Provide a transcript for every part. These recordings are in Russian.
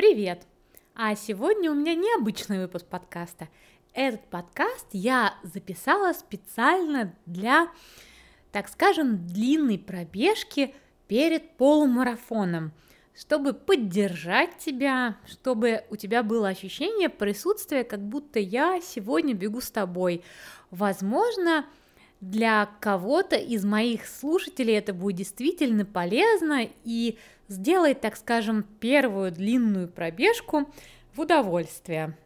Привет! А сегодня у меня необычный выпуск подкаста. Этот подкаст я записала специально для, так скажем, длинной пробежки перед полумарафоном, чтобы поддержать тебя, чтобы у тебя было ощущение присутствия, как будто я сегодня бегу с тобой. Возможно, для кого-то из моих слушателей это будет действительно полезно и сделает, так скажем, первую длинную пробежку в удовольствие.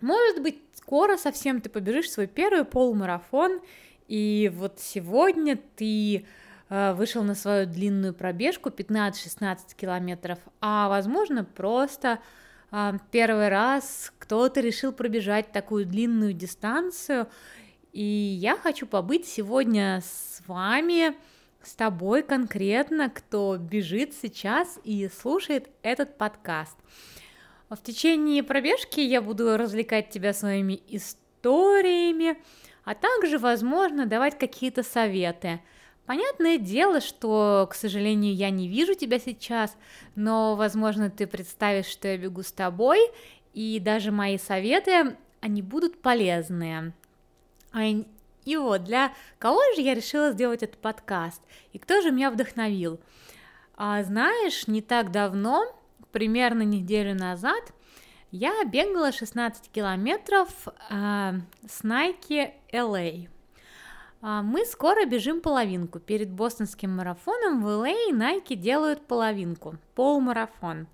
Может быть, скоро совсем ты побежишь свой первый полумарафон, и вот сегодня ты э, вышел на свою длинную пробежку 15-16 километров, а возможно просто э, первый раз кто-то решил пробежать такую длинную дистанцию, и я хочу побыть сегодня с вами, с тобой конкретно, кто бежит сейчас и слушает этот подкаст. В течение пробежки я буду развлекать тебя своими историями, а также, возможно, давать какие-то советы. Понятное дело, что, к сожалению, я не вижу тебя сейчас, но, возможно, ты представишь, что я бегу с тобой, и даже мои советы, они будут полезные. А и вот, для кого же я решила сделать этот подкаст? И кто же меня вдохновил? А, знаешь, не так давно, примерно неделю назад, я бегала 16 километров а, с Nike LA. А, мы скоро бежим половинку. Перед бостонским марафоном в LA Nike делают половинку, полумарафон.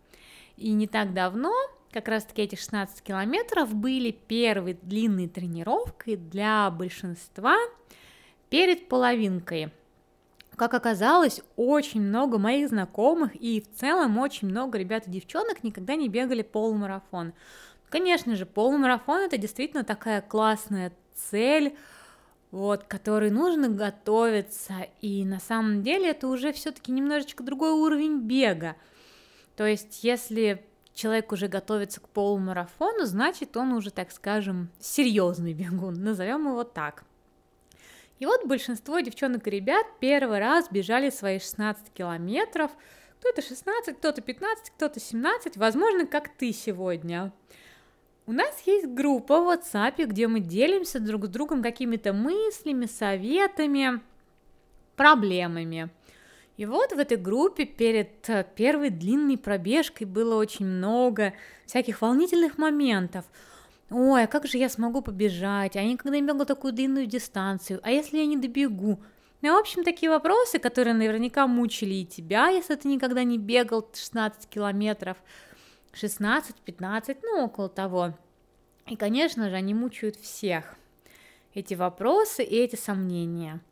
И не так давно как раз-таки эти 16 километров были первой длинной тренировкой для большинства перед половинкой. Как оказалось, очень много моих знакомых и в целом очень много ребят и девчонок никогда не бегали полумарафон. Конечно же, полумарафон это действительно такая классная цель, вот, которой нужно готовиться, и на самом деле это уже все-таки немножечко другой уровень бега. То есть, если человек уже готовится к полумарафону, значит, он уже, так скажем, серьезный бегун, назовем его так. И вот большинство девчонок и ребят первый раз бежали свои 16 километров, кто-то 16, кто-то 15, кто-то 17, возможно, как ты сегодня. У нас есть группа в WhatsApp, где мы делимся друг с другом какими-то мыслями, советами, проблемами. И вот в этой группе перед э, первой длинной пробежкой было очень много всяких волнительных моментов. Ой, а как же я смогу побежать? А я никогда не бегала такую длинную дистанцию. А если я не добегу? Ну, в общем, такие вопросы, которые наверняка мучили и тебя, если ты никогда не бегал 16 километров, 16, 15, ну, около того. И, конечно же, они мучают всех. Эти вопросы и эти сомнения –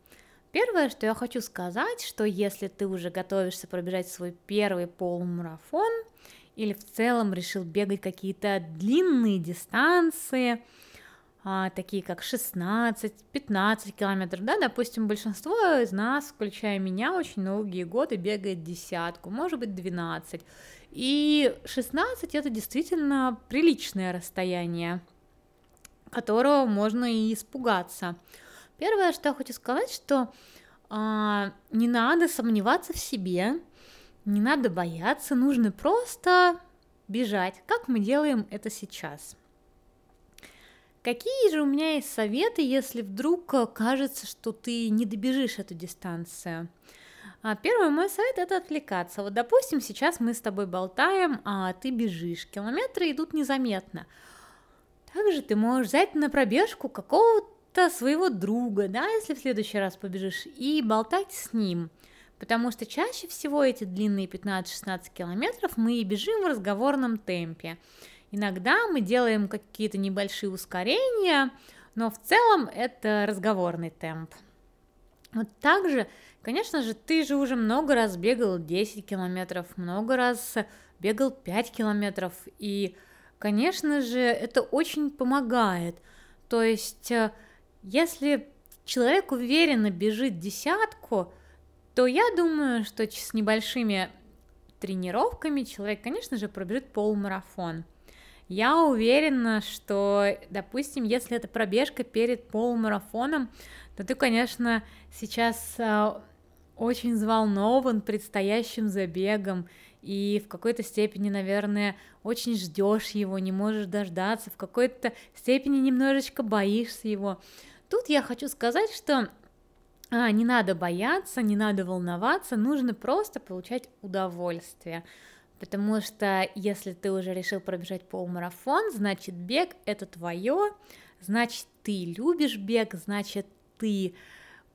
Первое, что я хочу сказать, что если ты уже готовишься пробежать свой первый полумарафон или в целом решил бегать какие-то длинные дистанции, а, такие как 16-15 километров, да, допустим, большинство из нас, включая меня, очень многие годы бегает десятку, может быть 12, и 16 это действительно приличное расстояние, которого можно и испугаться. Первое, что я хочу сказать, что а, не надо сомневаться в себе, не надо бояться, нужно просто бежать, как мы делаем это сейчас. Какие же у меня есть советы, если вдруг кажется, что ты не добежишь эту дистанцию? А, первый мой совет это отвлекаться. Вот, допустим, сейчас мы с тобой болтаем, а ты бежишь. Километры идут незаметно. Также ты можешь взять на пробежку какого-то своего друга, да, если в следующий раз побежишь, и болтать с ним. Потому что чаще всего эти длинные 15-16 километров мы бежим в разговорном темпе. Иногда мы делаем какие-то небольшие ускорения, но в целом это разговорный темп. Вот также, конечно же, ты же уже много раз бегал 10 километров, много раз бегал 5 километров, и, конечно же, это очень помогает. То есть э, если человек уверенно бежит десятку, то я думаю, что с небольшими тренировками человек, конечно же, пробежит полумарафон. Я уверена, что, допустим, если это пробежка перед полумарафоном, то ты, конечно, сейчас а, очень взволнован предстоящим забегом, и в какой-то степени, наверное, очень ждешь его, не можешь дождаться, в какой-то степени немножечко боишься его. Тут я хочу сказать, что а, не надо бояться, не надо волноваться, нужно просто получать удовольствие. Потому что если ты уже решил пробежать полумарафон, значит бег это твое, значит ты любишь бег, значит ты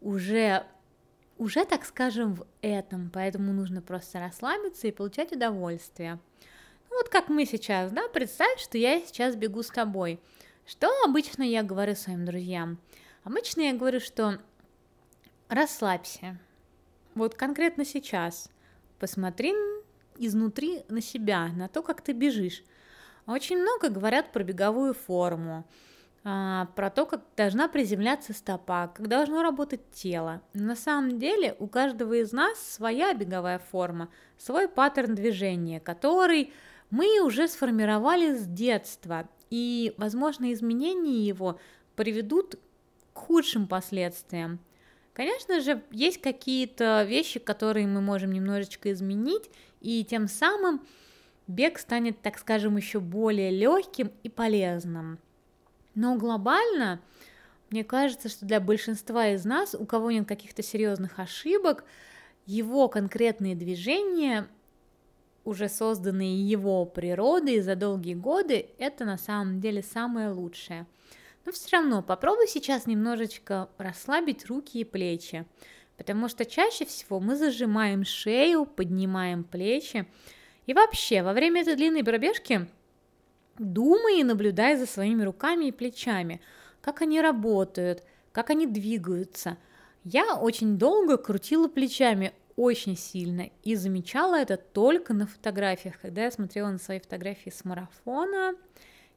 уже уже, так скажем, в этом, поэтому нужно просто расслабиться и получать удовольствие. Ну, вот как мы сейчас, да, представь, что я сейчас бегу с тобой. Что обычно я говорю своим друзьям? Обычно я говорю, что расслабься. Вот конкретно сейчас. Посмотри изнутри на себя, на то, как ты бежишь. Очень много говорят про беговую форму, а, про то, как должна приземляться стопа, как должно работать тело. на самом деле у каждого из нас своя беговая форма, свой паттерн движения, который мы уже сформировали с детства, и, возможно, изменения его приведут худшим последствиям. Конечно же, есть какие-то вещи, которые мы можем немножечко изменить, и тем самым бег станет, так скажем, еще более легким и полезным. Но глобально, мне кажется, что для большинства из нас, у кого нет каких-то серьезных ошибок, его конкретные движения, уже созданные его природой за долгие годы, это на самом деле самое лучшее. Но все равно попробуй сейчас немножечко расслабить руки и плечи, потому что чаще всего мы зажимаем шею, поднимаем плечи. И вообще, во время этой длинной пробежки Думай и наблюдай за своими руками и плечами, как они работают, как они двигаются. Я очень долго крутила плечами, очень сильно, и замечала это только на фотографиях. Когда я смотрела на свои фотографии с марафона,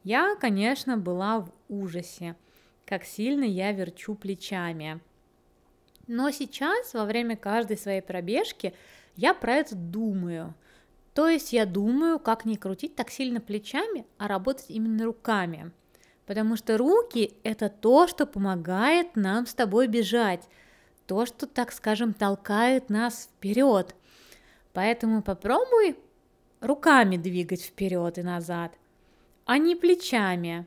я, конечно, была в ужасе, как сильно я верчу плечами. Но сейчас, во время каждой своей пробежки, я про это думаю. То есть я думаю, как не крутить так сильно плечами, а работать именно руками. Потому что руки – это то, что помогает нам с тобой бежать, то, что, так скажем, толкает нас вперед. Поэтому попробуй руками двигать вперед и назад, а не плечами.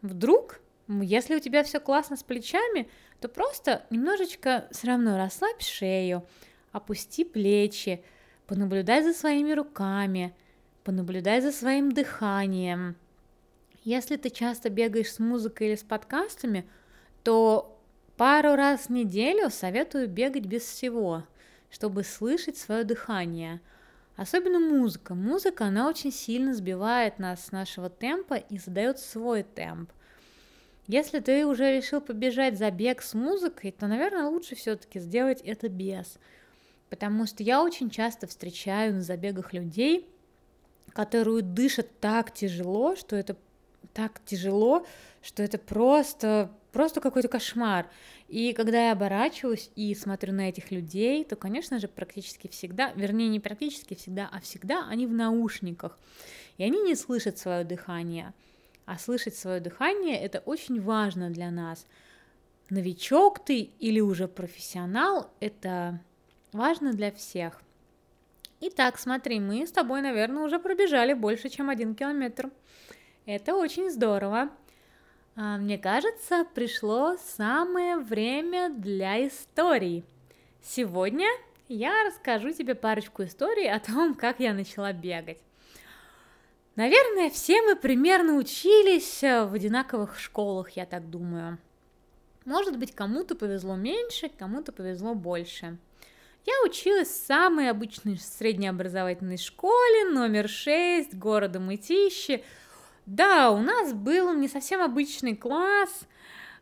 Вдруг, если у тебя все классно с плечами, то просто немножечко все равно расслабь шею, опусти плечи, понаблюдай за своими руками, понаблюдай за своим дыханием. Если ты часто бегаешь с музыкой или с подкастами, то пару раз в неделю советую бегать без всего, чтобы слышать свое дыхание. Особенно музыка. Музыка, она очень сильно сбивает нас с нашего темпа и задает свой темп. Если ты уже решил побежать за бег с музыкой, то, наверное, лучше все-таки сделать это без потому что я очень часто встречаю на забегах людей, которые дышат так тяжело, что это так тяжело, что это просто, просто какой-то кошмар. И когда я оборачиваюсь и смотрю на этих людей, то, конечно же, практически всегда, вернее, не практически всегда, а всегда они в наушниках. И они не слышат свое дыхание. А слышать свое дыхание это очень важно для нас. Новичок ты или уже профессионал, это важно для всех. Итак, смотри, мы с тобой, наверное, уже пробежали больше, чем один километр. Это очень здорово. А, мне кажется, пришло самое время для историй. Сегодня я расскажу тебе парочку историй о том, как я начала бегать. Наверное, все мы примерно учились в одинаковых школах, я так думаю. Может быть, кому-то повезло меньше, кому-то повезло больше. Я училась в самой обычной среднеобразовательной школе, номер 6, города Мытищи. Да, у нас был не совсем обычный класс,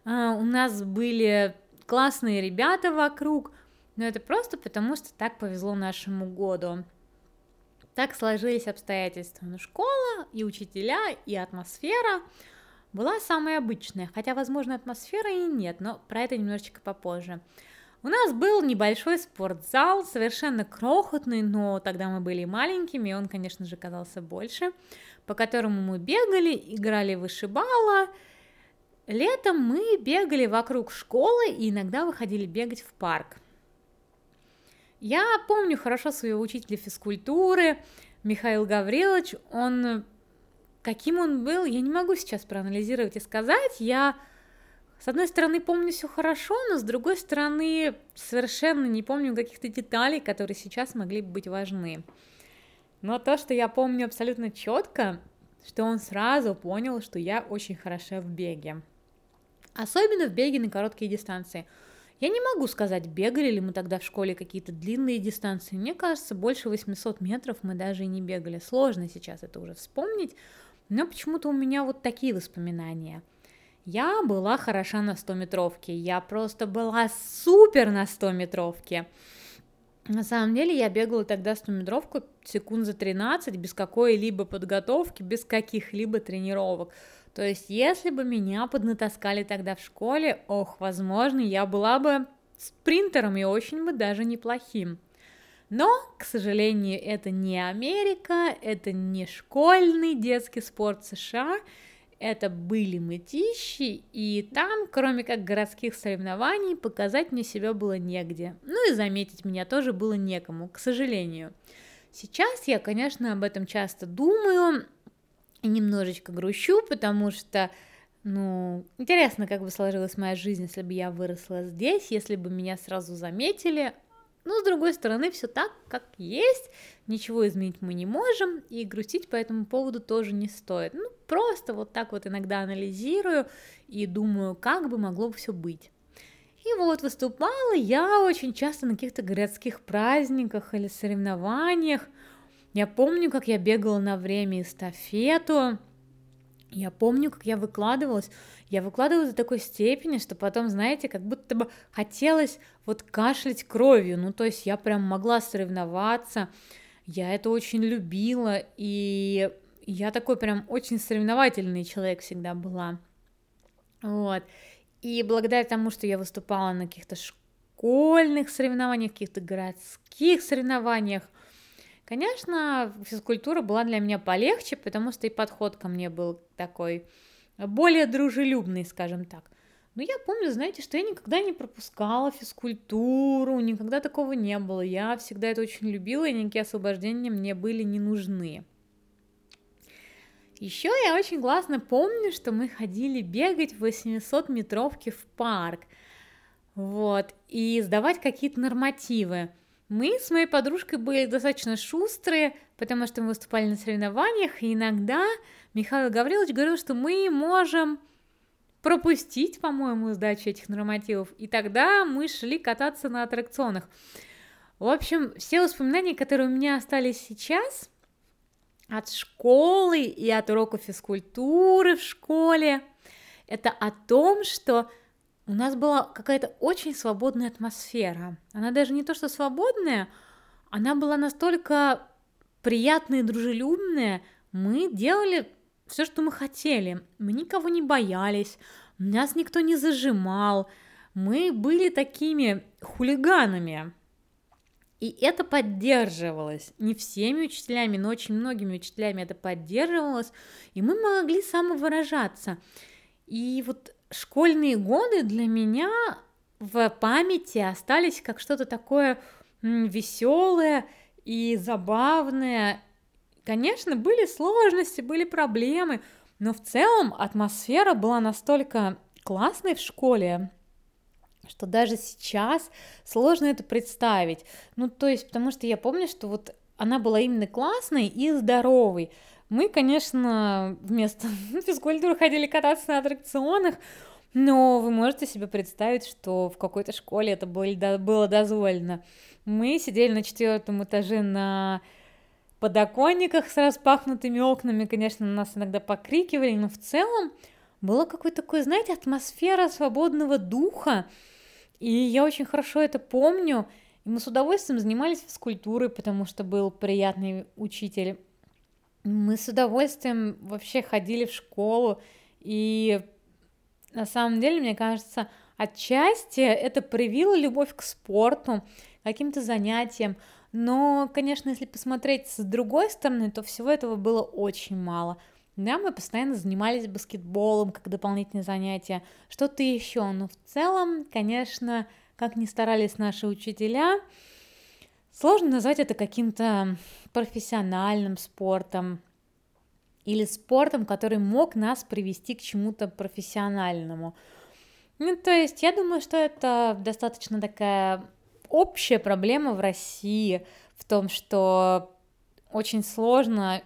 а, у нас были классные ребята вокруг, но это просто потому, что так повезло нашему году. Так сложились обстоятельства. Но школа и учителя, и атмосфера была самая обычная, хотя, возможно, атмосфера и нет, но про это немножечко попозже. У нас был небольшой спортзал, совершенно крохотный, но тогда мы были маленькими, и он, конечно же, казался больше, по которому мы бегали, играли в вышибала. Летом мы бегали вокруг школы и иногда выходили бегать в парк. Я помню хорошо своего учителя физкультуры, Михаил Гаврилович, он каким он был, я не могу сейчас проанализировать и сказать. Я, с одной стороны, помню все хорошо, но с другой стороны, совершенно не помню каких-то деталей, которые сейчас могли бы быть важны. Но то, что я помню абсолютно четко, что он сразу понял, что я очень хороша в беге. Особенно в беге на короткие дистанции. Я не могу сказать, бегали ли мы тогда в школе какие-то длинные дистанции. Мне кажется, больше 800 метров мы даже и не бегали. Сложно сейчас это уже вспомнить, но почему-то у меня вот такие воспоминания. Я была хороша на 100-метровке, я просто была супер на 100-метровке. На самом деле я бегала тогда 100-метровку секунд за 13, без какой-либо подготовки, без каких-либо тренировок. То есть, если бы меня поднатаскали тогда в школе, ох, возможно, я была бы спринтером и очень бы даже неплохим. Но, к сожалению, это не Америка, это не школьный детский спорт США, это были мытищи, и там, кроме как городских соревнований, показать мне себя было негде. Ну и заметить меня тоже было некому, к сожалению. Сейчас я, конечно, об этом часто думаю и немножечко грущу, потому что, ну, интересно, как бы сложилась моя жизнь, если бы я выросла здесь, если бы меня сразу заметили, но с другой стороны, все так, как есть, ничего изменить мы не можем, и грустить по этому поводу тоже не стоит. Ну, просто вот так вот иногда анализирую и думаю, как бы могло все быть. И вот выступала я очень часто на каких-то городских праздниках или соревнованиях. Я помню, как я бегала на время эстафету, я помню, как я выкладывалась. Я выкладывалась до такой степени, что потом, знаете, как будто бы хотелось вот кашлять кровью. Ну, то есть я прям могла соревноваться. Я это очень любила. И я такой прям очень соревновательный человек всегда была. Вот. И благодаря тому, что я выступала на каких-то школьных соревнованиях, каких-то городских соревнованиях, Конечно, физкультура была для меня полегче, потому что и подход ко мне был такой более дружелюбный, скажем так. Но я помню, знаете, что я никогда не пропускала физкультуру, никогда такого не было. Я всегда это очень любила, и никакие освобождения мне были не нужны. Еще я очень классно помню, что мы ходили бегать в 800-метровке в парк. Вот, и сдавать какие-то нормативы. Мы с моей подружкой были достаточно шустрые, потому что мы выступали на соревнованиях, и иногда Михаил Гаврилович говорил, что мы можем пропустить, по-моему, сдачу этих нормативов, и тогда мы шли кататься на аттракционах. В общем, все воспоминания, которые у меня остались сейчас от школы и от урока физкультуры в школе, это о том, что у нас была какая-то очень свободная атмосфера. Она даже не то что свободная, она была настолько приятная и дружелюбная. Мы делали все, что мы хотели. Мы никого не боялись, нас никто не зажимал. Мы были такими хулиганами. И это поддерживалось. Не всеми учителями, но очень многими учителями это поддерживалось. И мы могли самовыражаться. И вот школьные годы для меня в памяти остались как что-то такое веселое и забавное. Конечно, были сложности, были проблемы, но в целом атмосфера была настолько классной в школе, что даже сейчас сложно это представить. Ну, то есть, потому что я помню, что вот она была именно классной и здоровой. Мы, конечно, вместо физкультуры ходили кататься на аттракционах, но вы можете себе представить, что в какой-то школе это было дозволено. Мы сидели на четвертом этаже на подоконниках с распахнутыми окнами, конечно, нас иногда покрикивали, но в целом было какой-то такой, знаете, атмосфера свободного духа, и я очень хорошо это помню, и мы с удовольствием занимались физкультурой, потому что был приятный учитель. Мы с удовольствием вообще ходили в школу, и на самом деле, мне кажется, отчасти это привило любовь к спорту, каким-то занятиям, но, конечно, если посмотреть с другой стороны, то всего этого было очень мало. Да, мы постоянно занимались баскетболом как дополнительное занятие, что-то еще, но в целом, конечно, как ни старались наши учителя, Сложно назвать это каким-то профессиональным спортом или спортом, который мог нас привести к чему-то профессиональному. Ну, то есть я думаю, что это достаточно такая общая проблема в России в том, что очень сложно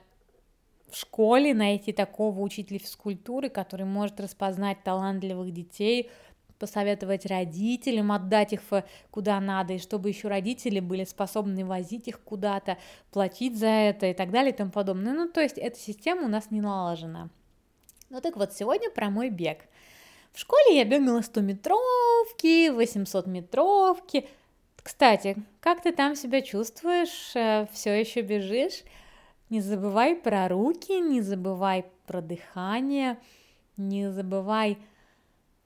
в школе найти такого учителя физкультуры, который может распознать талантливых детей, посоветовать родителям, отдать их куда надо, и чтобы еще родители были способны возить их куда-то, платить за это и так далее и тому подобное. Ну, то есть эта система у нас не налажена. Ну так вот, сегодня про мой бег. В школе я бегала 100-метровки, 800-метровки. Кстати, как ты там себя чувствуешь? Э, Все еще бежишь? Не забывай про руки, не забывай про дыхание, не забывай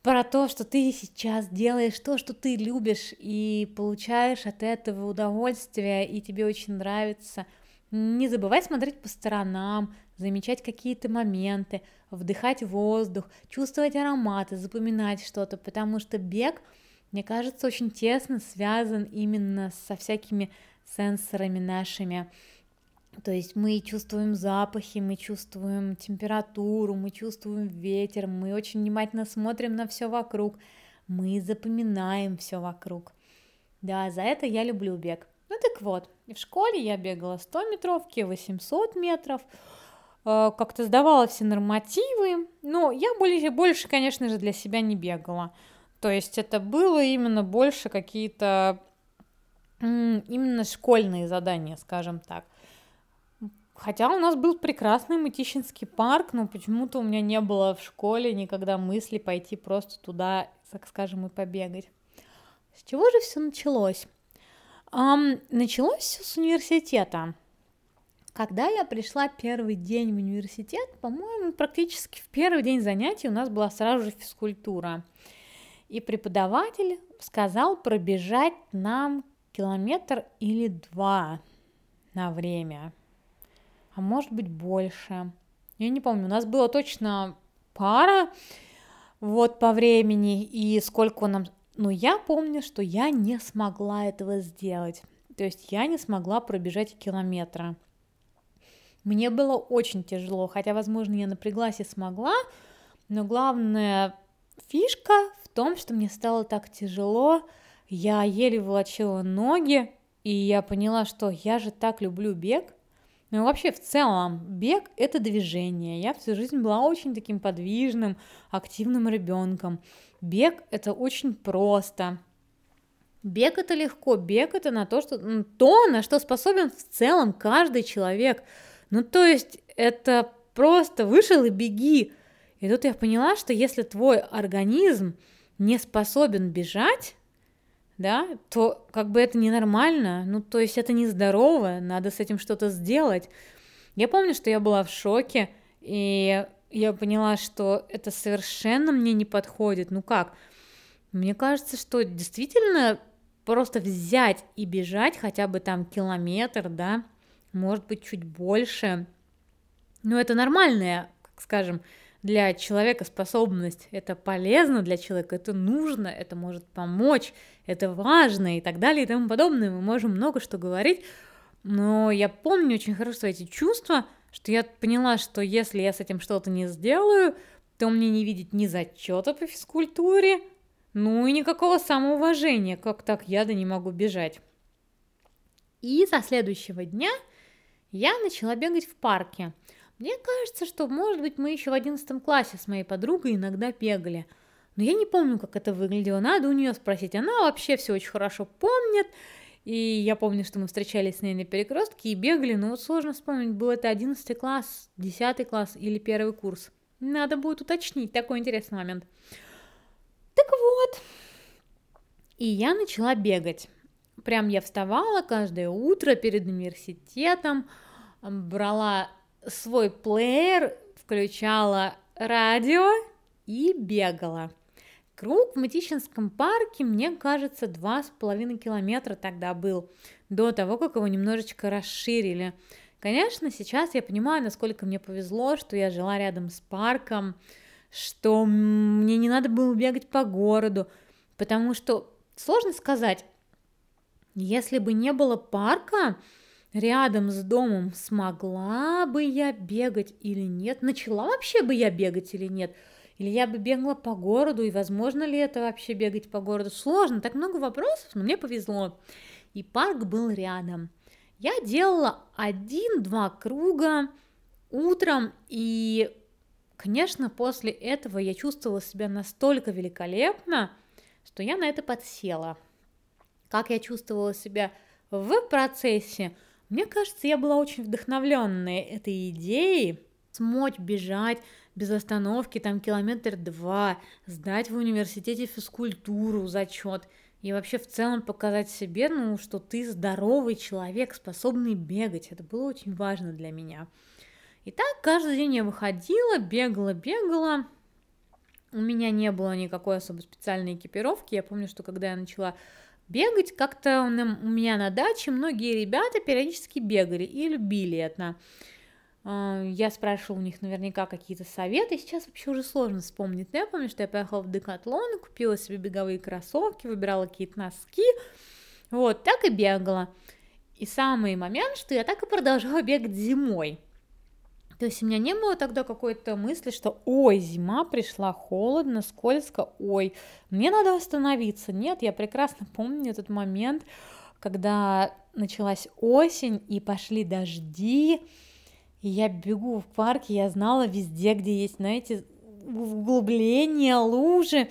про то, что ты сейчас делаешь то, что ты любишь, и получаешь от этого удовольствие, и тебе очень нравится. Не забывай смотреть по сторонам, замечать какие-то моменты, вдыхать воздух, чувствовать ароматы, запоминать что-то, потому что бег, мне кажется, очень тесно связан именно со всякими сенсорами нашими, то есть мы чувствуем запахи, мы чувствуем температуру, мы чувствуем ветер, мы очень внимательно смотрим на все вокруг, мы запоминаем все вокруг. Да, за это я люблю бег. Ну так вот, в школе я бегала 100 метровки, 800 метров, э, как-то сдавала все нормативы, но я больше, больше, конечно же, для себя не бегала. То есть это было именно больше какие-то именно школьные задания, скажем так. Хотя у нас был прекрасный Мытищинский парк, но почему-то у меня не было в школе никогда мысли пойти просто туда, так скажем, и побегать. С чего же все началось? Um, началось все с университета. Когда я пришла первый день в университет, по-моему, практически в первый день занятий у нас была сразу же физкультура. И преподаватель сказал пробежать нам километр или два на время а может быть больше. Я не помню, у нас было точно пара вот по времени и сколько нам... Но я помню, что я не смогла этого сделать. То есть я не смогла пробежать километра. Мне было очень тяжело, хотя, возможно, я напряглась и смогла, но главная фишка в том, что мне стало так тяжело, я еле волочила ноги, и я поняла, что я же так люблю бег, ну и вообще в целом бег – это движение. Я всю жизнь была очень таким подвижным, активным ребенком. Бег – это очень просто. Бег это легко, бег это на то, что ну, то, на что способен в целом каждый человек. Ну то есть это просто вышел и беги. И тут я поняла, что если твой организм не способен бежать, да, то как бы это ненормально, ну, то есть это нездорово, надо с этим что-то сделать. Я помню, что я была в шоке, и я поняла, что это совершенно мне не подходит. Ну как? Мне кажется, что действительно просто взять и бежать хотя бы там километр, да, может быть, чуть больше. Но это нормальная, как скажем, для человека способность, это полезно для человека, это нужно, это может помочь, это важно и так далее и тому подобное. Мы можем много что говорить, но я помню очень хорошо эти чувства, что я поняла, что если я с этим что-то не сделаю, то мне не видеть ни зачета по физкультуре, ну и никакого самоуважения, как так я да не могу бежать. И со следующего дня я начала бегать в парке – мне кажется, что, может быть, мы еще в одиннадцатом классе с моей подругой иногда бегали. Но я не помню, как это выглядело. Надо у нее спросить. Она вообще все очень хорошо помнит. И я помню, что мы встречались с ней на перекрестке и бегали. Но вот сложно вспомнить, был это одиннадцатый класс, десятый класс или первый курс. Надо будет уточнить. Такой интересный момент. Так вот. И я начала бегать. Прям я вставала каждое утро перед университетом, брала свой плеер, включала радио и бегала. Круг в Мытищинском парке, мне кажется, два с половиной километра тогда был, до того, как его немножечко расширили. Конечно, сейчас я понимаю, насколько мне повезло, что я жила рядом с парком, что мне не надо было бегать по городу, потому что сложно сказать, Если бы не было парка рядом с домом, смогла бы я бегать или нет? Начала вообще бы я бегать или нет? Или я бы бегала по городу, и возможно ли это вообще бегать по городу? Сложно, так много вопросов, но мне повезло. И парк был рядом. Я делала один-два круга утром, и, конечно, после этого я чувствовала себя настолько великолепно, что я на это подсела. Как я чувствовала себя в процессе, мне кажется, я была очень вдохновленная этой идеей смочь бежать без остановки, там километр два, сдать в университете физкультуру, зачет, и вообще в целом показать себе, ну, что ты здоровый человек, способный бегать. Это было очень важно для меня. И так каждый день я выходила, бегала, бегала. У меня не было никакой особо специальной экипировки. Я помню, что когда я начала бегать, как-то у меня на даче многие ребята периодически бегали и любили это. А, я спрашивала у них наверняка какие-то советы, сейчас вообще уже сложно вспомнить, но я помню, что я поехала в Декатлон, купила себе беговые кроссовки, выбирала какие-то носки, вот, так и бегала. И самый момент, что я так и продолжала бегать зимой. То есть у меня не было тогда какой-то мысли, что ой, зима пришла, холодно, скользко, ой, мне надо остановиться. Нет, я прекрасно помню этот момент, когда началась осень и пошли дожди, я бегу в парке, я знала везде, где есть, знаете, углубления, лужи.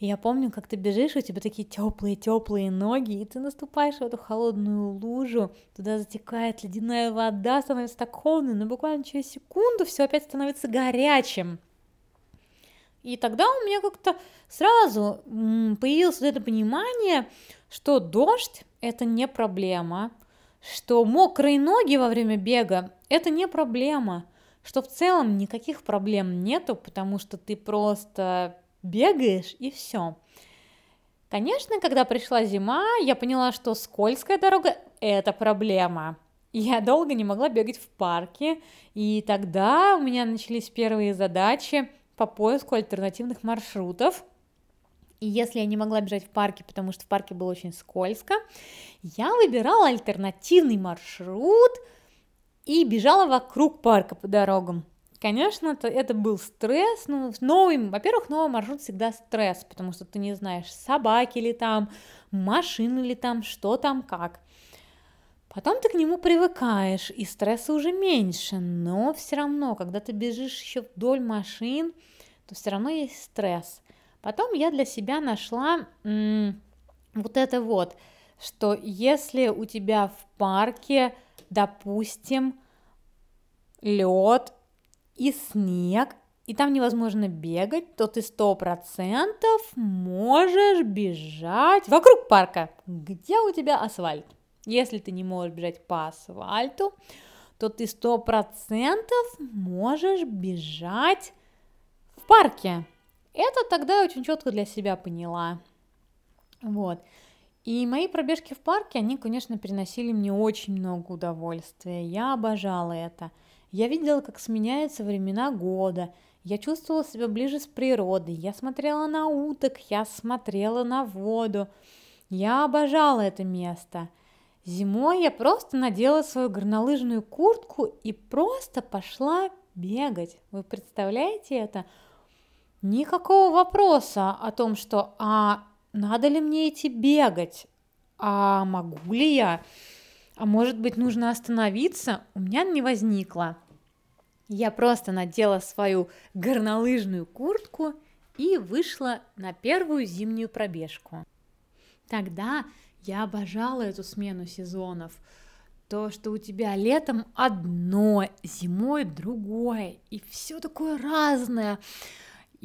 И я помню, как ты бежишь, у тебя такие теплые, теплые ноги, и ты наступаешь в эту холодную лужу, туда затекает ледяная вода, становится так холодно, но буквально через секунду все опять становится горячим. И тогда у меня как-то сразу появилось вот это понимание, что дождь это не проблема, что мокрые ноги во время бега – это не проблема, что в целом никаких проблем нету, потому что ты просто бегаешь и все. Конечно, когда пришла зима, я поняла, что скользкая дорога – это проблема. Я долго не могла бегать в парке, и тогда у меня начались первые задачи по поиску альтернативных маршрутов – и если я не могла бежать в парке, потому что в парке было очень скользко, я выбирала альтернативный маршрут и бежала вокруг парка по дорогам. Конечно, это, это был стресс, ну, новый, во-первых, новый маршрут всегда стресс, потому что ты не знаешь, собаки ли там, машины ли там, что там, как. Потом ты к нему привыкаешь, и стресса уже меньше, но все равно, когда ты бежишь еще вдоль машин, то все равно есть стресс. Потом я для себя нашла м- вот это вот, что если у тебя в парке, допустим, лед и снег, и там невозможно бегать, то ты сто процентов можешь бежать вокруг парка, где у тебя асфальт. Если ты не можешь бежать по асфальту, то ты сто процентов можешь бежать в парке. Это тогда я очень четко для себя поняла. Вот. И мои пробежки в парке, они, конечно, приносили мне очень много удовольствия. Я обожала это. Я видела, как сменяются времена года. Я чувствовала себя ближе с природой. Я смотрела на уток, я смотрела на воду. Я обожала это место. Зимой я просто надела свою горнолыжную куртку и просто пошла бегать. Вы представляете это? Никакого вопроса о том, что а надо ли мне идти бегать, а могу ли я, а может быть нужно остановиться, у меня не возникло. Я просто надела свою горнолыжную куртку и вышла на первую зимнюю пробежку. Тогда я обожала эту смену сезонов. То, что у тебя летом одно, зимой другое, и все такое разное.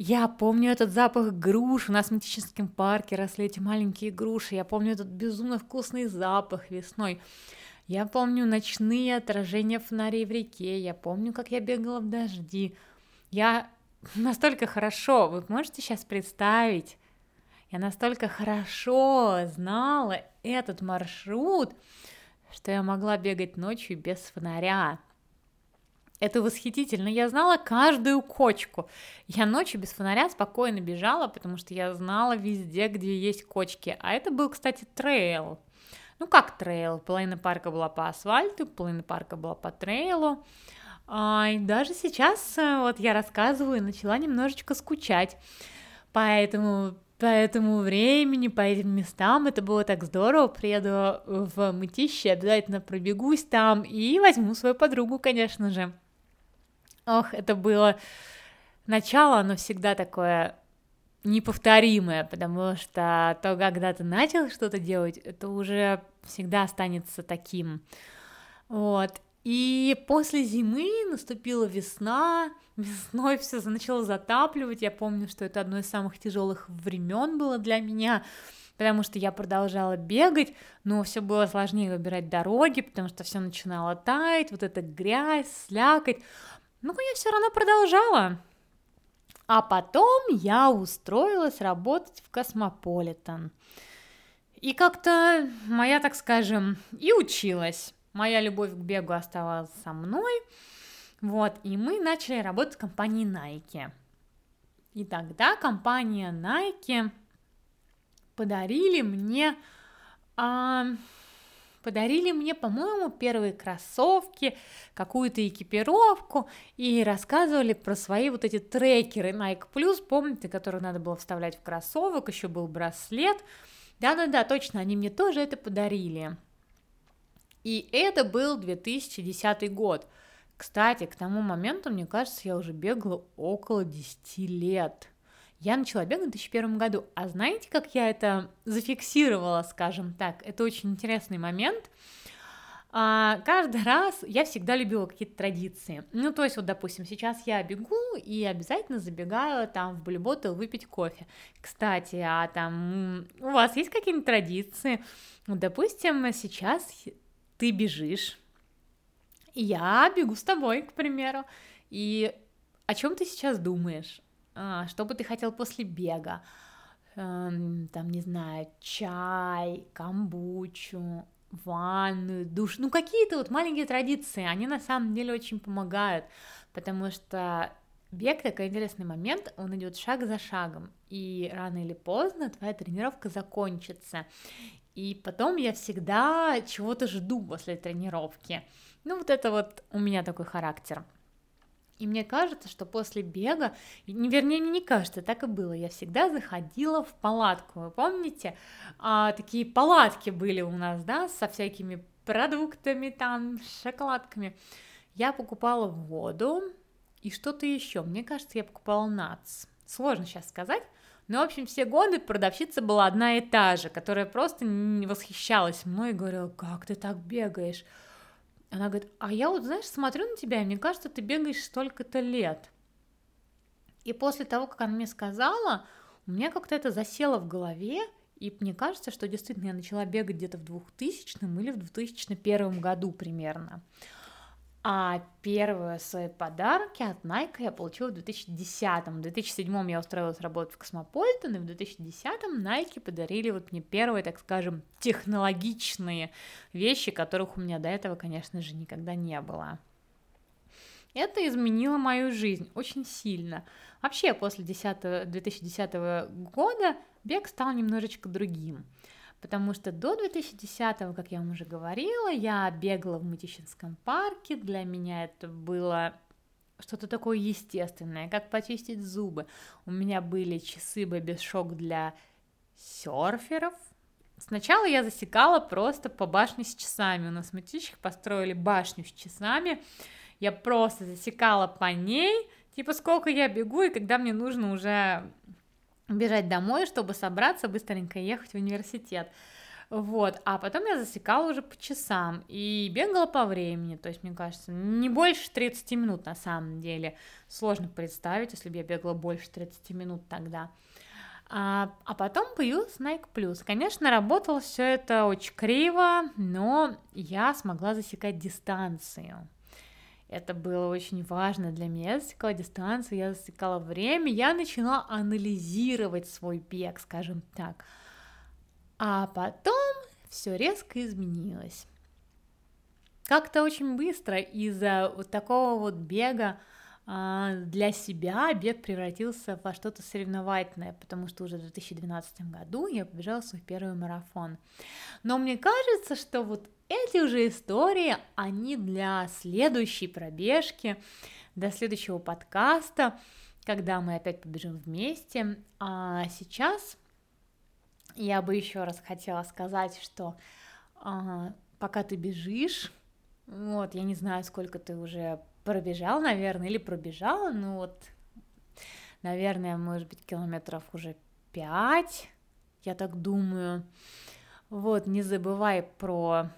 Я помню этот запах груш. У нас в метическом парке росли эти маленькие груши. Я помню этот безумно вкусный запах весной. Я помню ночные отражения фонарей в реке. Я помню, как я бегала в дожди. Я настолько хорошо, вы можете сейчас представить, я настолько хорошо знала этот маршрут, что я могла бегать ночью без фонаря. Это восхитительно. Я знала каждую кочку. Я ночью без фонаря спокойно бежала, потому что я знала везде, где есть кочки. А это был, кстати, трейл. ну как трейл, половина парка была по асфальту, половина парка была по трейлу, а, и даже сейчас э, вот я рассказываю, начала немножечко скучать, поэтому по этому времени, по этим местам. Это было так здорово. Приеду в Мытище, обязательно пробегусь там и возьму свою подругу, конечно же. Ох, это было начало, оно всегда такое неповторимое, потому что то, когда ты начал что-то делать, это уже всегда останется таким. Вот. И после зимы наступила весна, весной все начало затапливать. Я помню, что это одно из самых тяжелых времен было для меня, потому что я продолжала бегать, но все было сложнее выбирать дороги, потому что все начинало таять, вот эта грязь, слякоть. Но я все равно продолжала. А потом я устроилась работать в Космополитен. И как-то моя, так скажем, и училась моя любовь к бегу оставалась со мной, вот, и мы начали работать в компании Nike. И тогда компания Nike подарили мне, а, подарили мне, по-моему, первые кроссовки, какую-то экипировку и рассказывали про свои вот эти трекеры Nike Plus, помните, которые надо было вставлять в кроссовок, еще был браслет. Да-да-да, точно, они мне тоже это подарили. И это был 2010 год. Кстати, к тому моменту, мне кажется, я уже бегала около 10 лет. Я начала бегать в 2001 году. А знаете, как я это зафиксировала, скажем так? Это очень интересный момент. А, каждый раз я всегда любила какие-то традиции. Ну, то есть, вот, допустим, сейчас я бегу и обязательно забегаю там в Блюботл выпить кофе. Кстати, а там у вас есть какие-нибудь традиции? Вот, допустим, сейчас ты бежишь, я бегу с тобой, к примеру, и о чем ты сейчас думаешь? А, что бы ты хотел после бега? Эм, там, не знаю, чай, камбучу, ванную, душ, ну какие-то вот маленькие традиции, они на самом деле очень помогают, потому что бег такой интересный момент, он идет шаг за шагом, и рано или поздно твоя тренировка закончится, и потом я всегда чего-то жду после тренировки. Ну, вот это вот у меня такой характер. И мне кажется, что после бега, не, вернее, мне не кажется, так и было, я всегда заходила в палатку. Вы помните, а, такие палатки были у нас, да, со всякими продуктами, там, шоколадками. Я покупала воду и что-то еще. Мне кажется, я покупала нац. Сложно сейчас сказать. Но, в общем, все годы продавщица была одна и та же, которая просто восхищалась мной и говорила, как ты так бегаешь? Она говорит, а я вот, знаешь, смотрю на тебя, и мне кажется, ты бегаешь столько-то лет. И после того, как она мне сказала, у меня как-то это засело в голове, и мне кажется, что действительно я начала бегать где-то в 2000 или в 2001 году примерно. А первые свои подарки от Nike я получила в 2010. В 2007 я устроилась работать в Космополитен, и в 2010 Nike подарили вот мне первые, так скажем, технологичные вещи, которых у меня до этого, конечно же, никогда не было. Это изменило мою жизнь очень сильно. Вообще, после 10, 2010 года бег стал немножечко другим потому что до 2010, как я вам уже говорила, я бегала в Мытищинском парке, для меня это было что-то такое естественное, как почистить зубы. У меня были часы Shock для серферов. Сначала я засекала просто по башне с часами. У нас в Мытищах построили башню с часами. Я просто засекала по ней, типа сколько я бегу, и когда мне нужно уже бежать домой, чтобы собраться, быстренько ехать в университет. Вот, а потом я засекала уже по часам и бегала по времени, то есть, мне кажется, не больше 30 минут на самом деле. Сложно представить, если бы я бегала больше 30 минут тогда. А, а потом появился Nike Plus. Конечно, работало все это очень криво, но я смогла засекать дистанцию. Это было очень важно для меня. Я засекала дистанцию, я засекала время, я начала анализировать свой бег, скажем так. А потом все резко изменилось. Как-то очень быстро из-за вот такого вот бега для себя бег превратился во что-то соревновательное, потому что уже в 2012 году я побежала свой первый марафон. Но мне кажется, что вот эти уже истории, они для следующей пробежки, до следующего подкаста, когда мы опять побежим вместе. А сейчас я бы еще раз хотела сказать, что а, пока ты бежишь, вот, я не знаю, сколько ты уже пробежал, наверное, или пробежала, ну вот, наверное, может быть, километров уже пять, я так думаю. Вот, не забывай про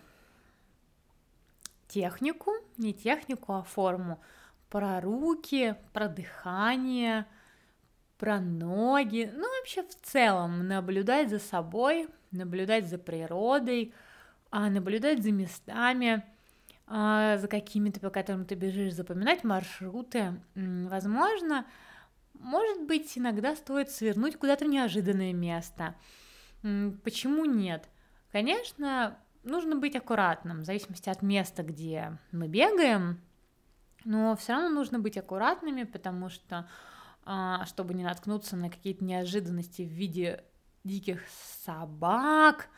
технику, не технику, а форму, про руки, про дыхание, про ноги, ну вообще в целом наблюдать за собой, наблюдать за природой, а наблюдать за местами, а, за какими-то, по которым ты бежишь, запоминать маршруты. Возможно, может быть, иногда стоит свернуть куда-то в неожиданное место. Почему нет? Конечно, нужно быть аккуратным, в зависимости от места, где мы бегаем, но все равно нужно быть аккуратными, потому что а, чтобы не наткнуться на какие-то неожиданности в виде диких собак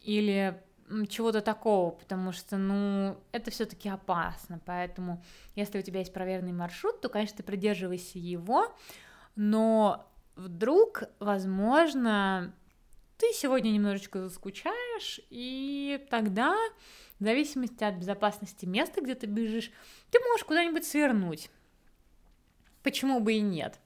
или чего-то такого, потому что, ну, это все-таки опасно, поэтому, если у тебя есть проверенный маршрут, то, конечно, ты придерживайся его, но вдруг, возможно, ты сегодня немножечко заскучаешь, и тогда, в зависимости от безопасности места, где ты бежишь, ты можешь куда-нибудь свернуть. Почему бы и нет?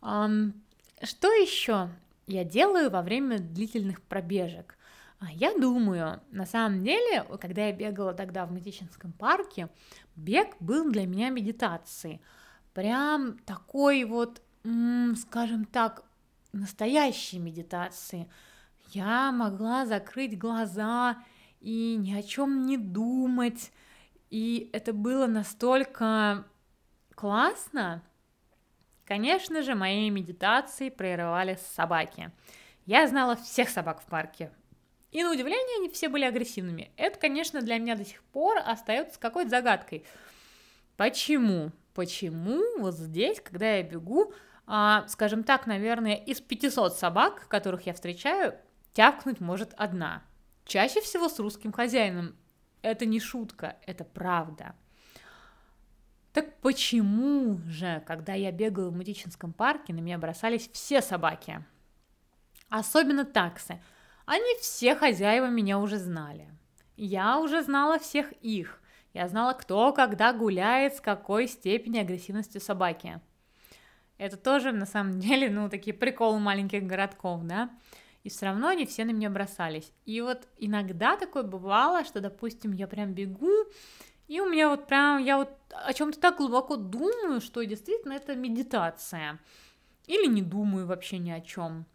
Что еще я делаю во время длительных пробежек? А я думаю, на самом деле, когда я бегала тогда в Матичинском парке, бег был для меня медитацией. Прям такой вот, скажем так, настоящей медитации. Я могла закрыть глаза и ни о чем не думать. И это было настолько классно. Конечно же, мои медитации прерывали собаки. Я знала всех собак в парке, и на удивление они все были агрессивными. Это, конечно, для меня до сих пор остается какой-то загадкой. Почему? Почему вот здесь, когда я бегу, а, скажем так, наверное, из 500 собак, которых я встречаю, тявкнуть может одна. Чаще всего с русским хозяином. Это не шутка, это правда. Так почему же, когда я бегала в Мутичинском парке, на меня бросались все собаки? Особенно таксы – они все хозяева меня уже знали. Я уже знала всех их. Я знала, кто когда гуляет, с какой степени агрессивности собаки. Это тоже, на самом деле, ну, такие приколы маленьких городков, да? И все равно они все на меня бросались. И вот иногда такое бывало, что, допустим, я прям бегу, и у меня вот прям, я вот о чем-то так глубоко думаю, что действительно это медитация. Или не думаю вообще ни о чем.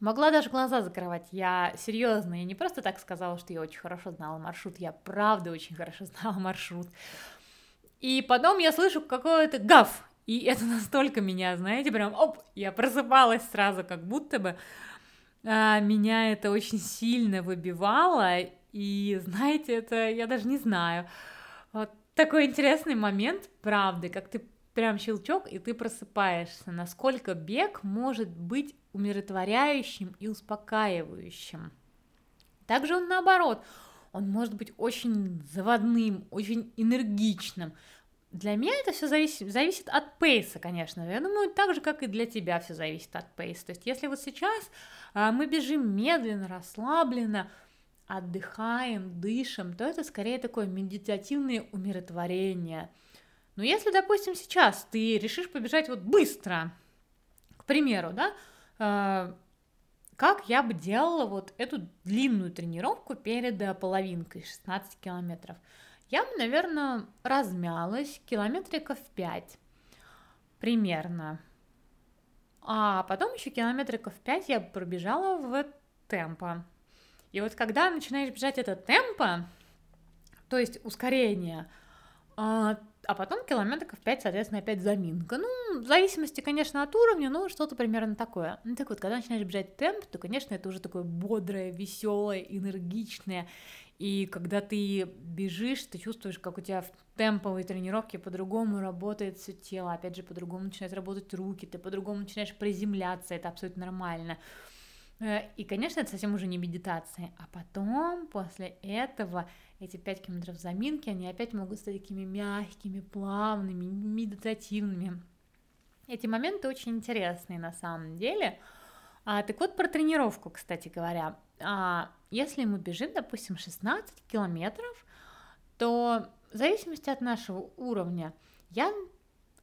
Могла даже глаза закрывать. Я серьезно, я не просто так сказала, что я очень хорошо знала маршрут, я правда очень хорошо знала маршрут. И потом я слышу какой-то гав, и это настолько меня, знаете, прям, оп, я просыпалась сразу, как будто бы а, меня это очень сильно выбивало, и знаете, это я даже не знаю. Вот такой интересный момент, правда, как ты прям щелчок, и ты просыпаешься, насколько бег может быть умиротворяющим и успокаивающим. Также он наоборот, он может быть очень заводным, очень энергичным. Для меня это все зависит, зависит от пейса, конечно. Я думаю, так же, как и для тебя все зависит от пейса. То есть, если вот сейчас а, мы бежим медленно, расслабленно, отдыхаем, дышим, то это скорее такое медитативное умиротворение – но если, допустим, сейчас ты решишь побежать вот быстро, к примеру, да, э, как я бы делала вот эту длинную тренировку перед э, половинкой 16 километров? Я бы, наверное, размялась километриков 5 примерно. А потом еще километриков 5 я пробежала в темпо. И вот когда начинаешь бежать это темпо, то есть ускорение, а, а потом километров 5, соответственно, опять заминка. Ну, в зависимости, конечно, от уровня, но что-то примерно такое. Ну, так вот, когда начинаешь бежать темп, то, конечно, это уже такое бодрое, веселое, энергичное. И когда ты бежишь, ты чувствуешь, как у тебя в темповой тренировке по-другому работает все тело, опять же, по-другому начинают работать руки, ты по-другому начинаешь приземляться, это абсолютно нормально. Э, и, конечно, это совсем уже не медитация. А потом, после этого, эти 5 километров заминки, они опять могут стать такими мягкими, плавными, медитативными. Эти моменты очень интересные на самом деле. А, так вот, про тренировку, кстати говоря. А, если мы бежим, допустим, 16 километров, то в зависимости от нашего уровня я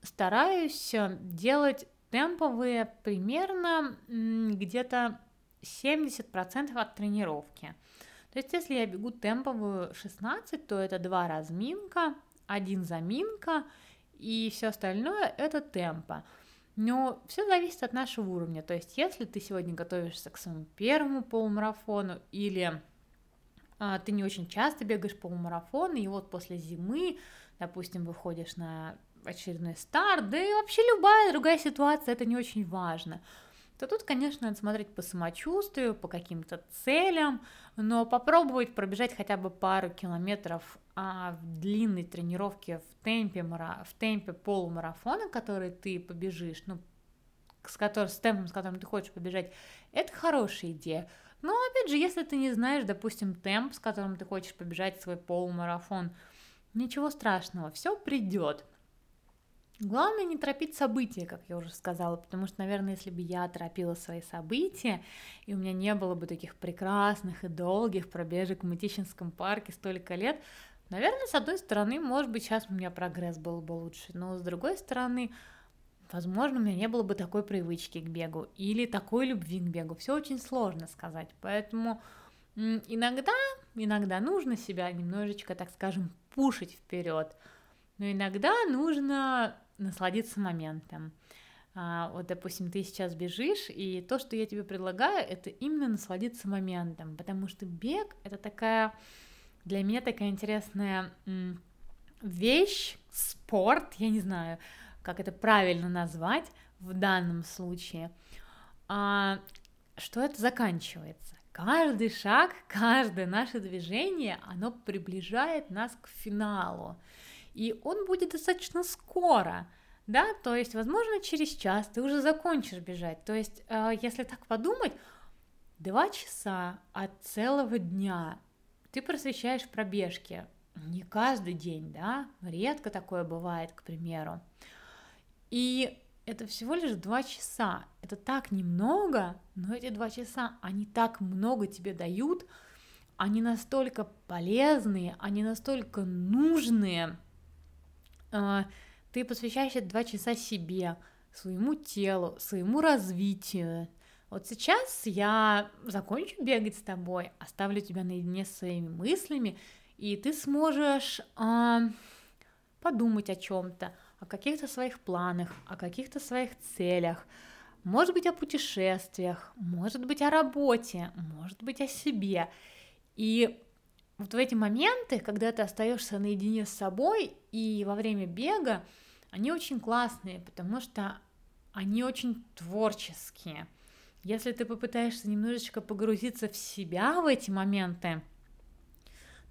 стараюсь делать темповые примерно где-то 70% от тренировки. То есть, если я бегу темповую 16, то это два разминка, один заминка, и все остальное это темпо. Но все зависит от нашего уровня. То есть, если ты сегодня готовишься к своему первому полумарафону или а, ты не очень часто бегаешь полумарафон, и вот после зимы, допустим, выходишь на очередной старт, да и вообще любая другая ситуация, это не очень важно то тут, конечно, надо смотреть по самочувствию, по каким-то целям, но попробовать пробежать хотя бы пару километров а, в длинной тренировке в темпе, в темпе полумарафона, который ты побежишь, ну, с, которым, с темпом, с которым ты хочешь побежать, это хорошая идея. Но, опять же, если ты не знаешь, допустим, темп, с которым ты хочешь побежать свой полумарафон, ничего страшного, все придет. Главное не торопить события, как я уже сказала, потому что, наверное, если бы я торопила свои события, и у меня не было бы таких прекрасных и долгих пробежек в Мытищинском парке столько лет, наверное, с одной стороны, может быть, сейчас у меня прогресс был бы лучше, но с другой стороны, возможно, у меня не было бы такой привычки к бегу или такой любви к бегу. Все очень сложно сказать, поэтому иногда, иногда нужно себя немножечко, так скажем, пушить вперед, но иногда нужно насладиться моментом. А, вот, допустим, ты сейчас бежишь, и то, что я тебе предлагаю, это именно насладиться моментом, потому что бег — это такая, для меня такая интересная вещь, спорт, я не знаю, как это правильно назвать в данном случае, а, что это заканчивается. Каждый шаг, каждое наше движение, оно приближает нас к финалу и он будет достаточно скоро, да, то есть, возможно, через час ты уже закончишь бежать, то есть, э, если так подумать, два часа от целого дня ты просвещаешь пробежки, не каждый день, да, редко такое бывает, к примеру, и это всего лишь два часа, это так немного, но эти два часа, они так много тебе дают, они настолько полезные, они настолько нужные, ты посвящаешь два часа себе, своему телу, своему развитию. Вот сейчас я закончу бегать с тобой, оставлю тебя наедине с своими мыслями, и ты сможешь э, подумать о чем-то, о каких-то своих планах, о каких-то своих целях, может быть, о путешествиях, может быть, о работе, может быть, о себе. И вот в эти моменты, когда ты остаешься наедине с собой, и во время бега, они очень классные, потому что они очень творческие. Если ты попытаешься немножечко погрузиться в себя в эти моменты,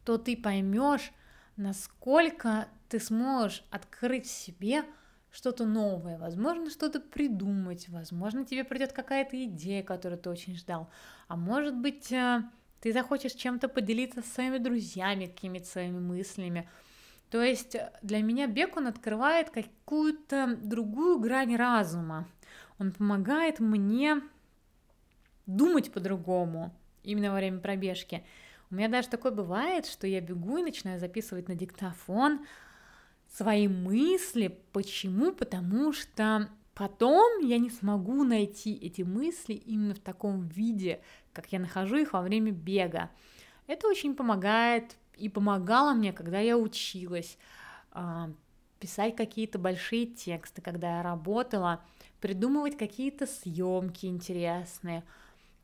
то ты поймешь, насколько ты сможешь открыть в себе что-то новое, возможно, что-то придумать, возможно, тебе придет какая-то идея, которую ты очень ждал, а может быть, э, ты захочешь чем-то поделиться со своими друзьями, какими-то своими мыслями. То есть э, для меня бег, он открывает какую-то другую грань разума. Он помогает мне думать по-другому именно во время пробежки. У меня даже такое бывает, что я бегу и начинаю записывать на диктофон свои мысли. Почему? Потому что потом я не смогу найти эти мысли именно в таком виде, как я нахожу их во время бега. Это очень помогает и помогало мне, когда я училась э, писать какие-то большие тексты, когда я работала, придумывать какие-то съемки интересные.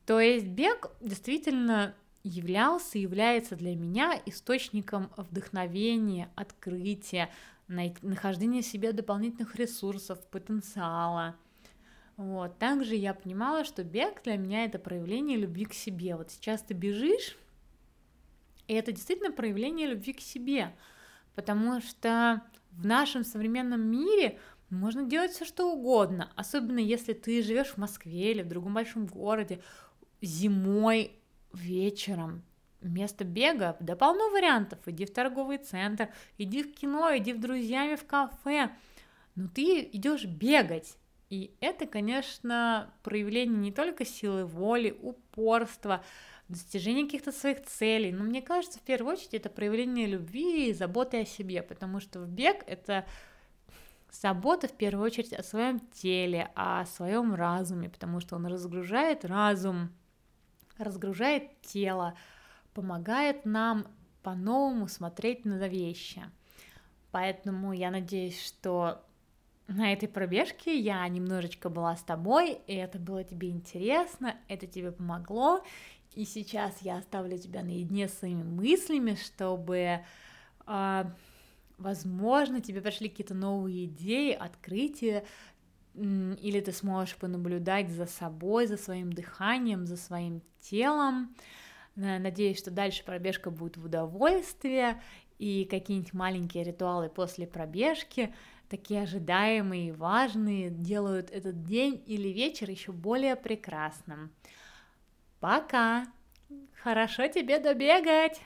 То есть бег действительно являлся и является для меня источником вдохновения, открытия, нахождения в себе дополнительных ресурсов, потенциала. Вот. Также я понимала, что бег для меня это проявление любви к себе. Вот сейчас ты бежишь, И это действительно проявление любви к себе, потому что в нашем современном мире можно делать все что угодно, особенно если ты живешь в Москве или в другом большом городе зимой вечером. Вместо бега, да полно вариантов. Иди в торговый центр, иди в кино, иди в друзьями в кафе. Но ты идешь бегать. И это, конечно, проявление не только силы воли, упорства, достижения каких-то своих целей, но мне кажется, в первую очередь это проявление любви и заботы о себе, потому что в бег это забота в первую очередь о своем теле, о своем разуме, потому что он разгружает разум, разгружает тело, помогает нам по-новому смотреть на вещи. Поэтому я надеюсь, что на этой пробежке я немножечко была с тобой, и это было тебе интересно, это тебе помогло. И сейчас я оставлю тебя наедине с своими мыслями, чтобы, э, возможно, тебе пришли какие-то новые идеи, открытия, или ты сможешь понаблюдать за собой, за своим дыханием, за своим телом. Надеюсь, что дальше пробежка будет в удовольствие, и какие-нибудь маленькие ритуалы после пробежки, такие ожидаемые и важные, делают этот день или вечер еще более прекрасным. Пока! Хорошо тебе добегать!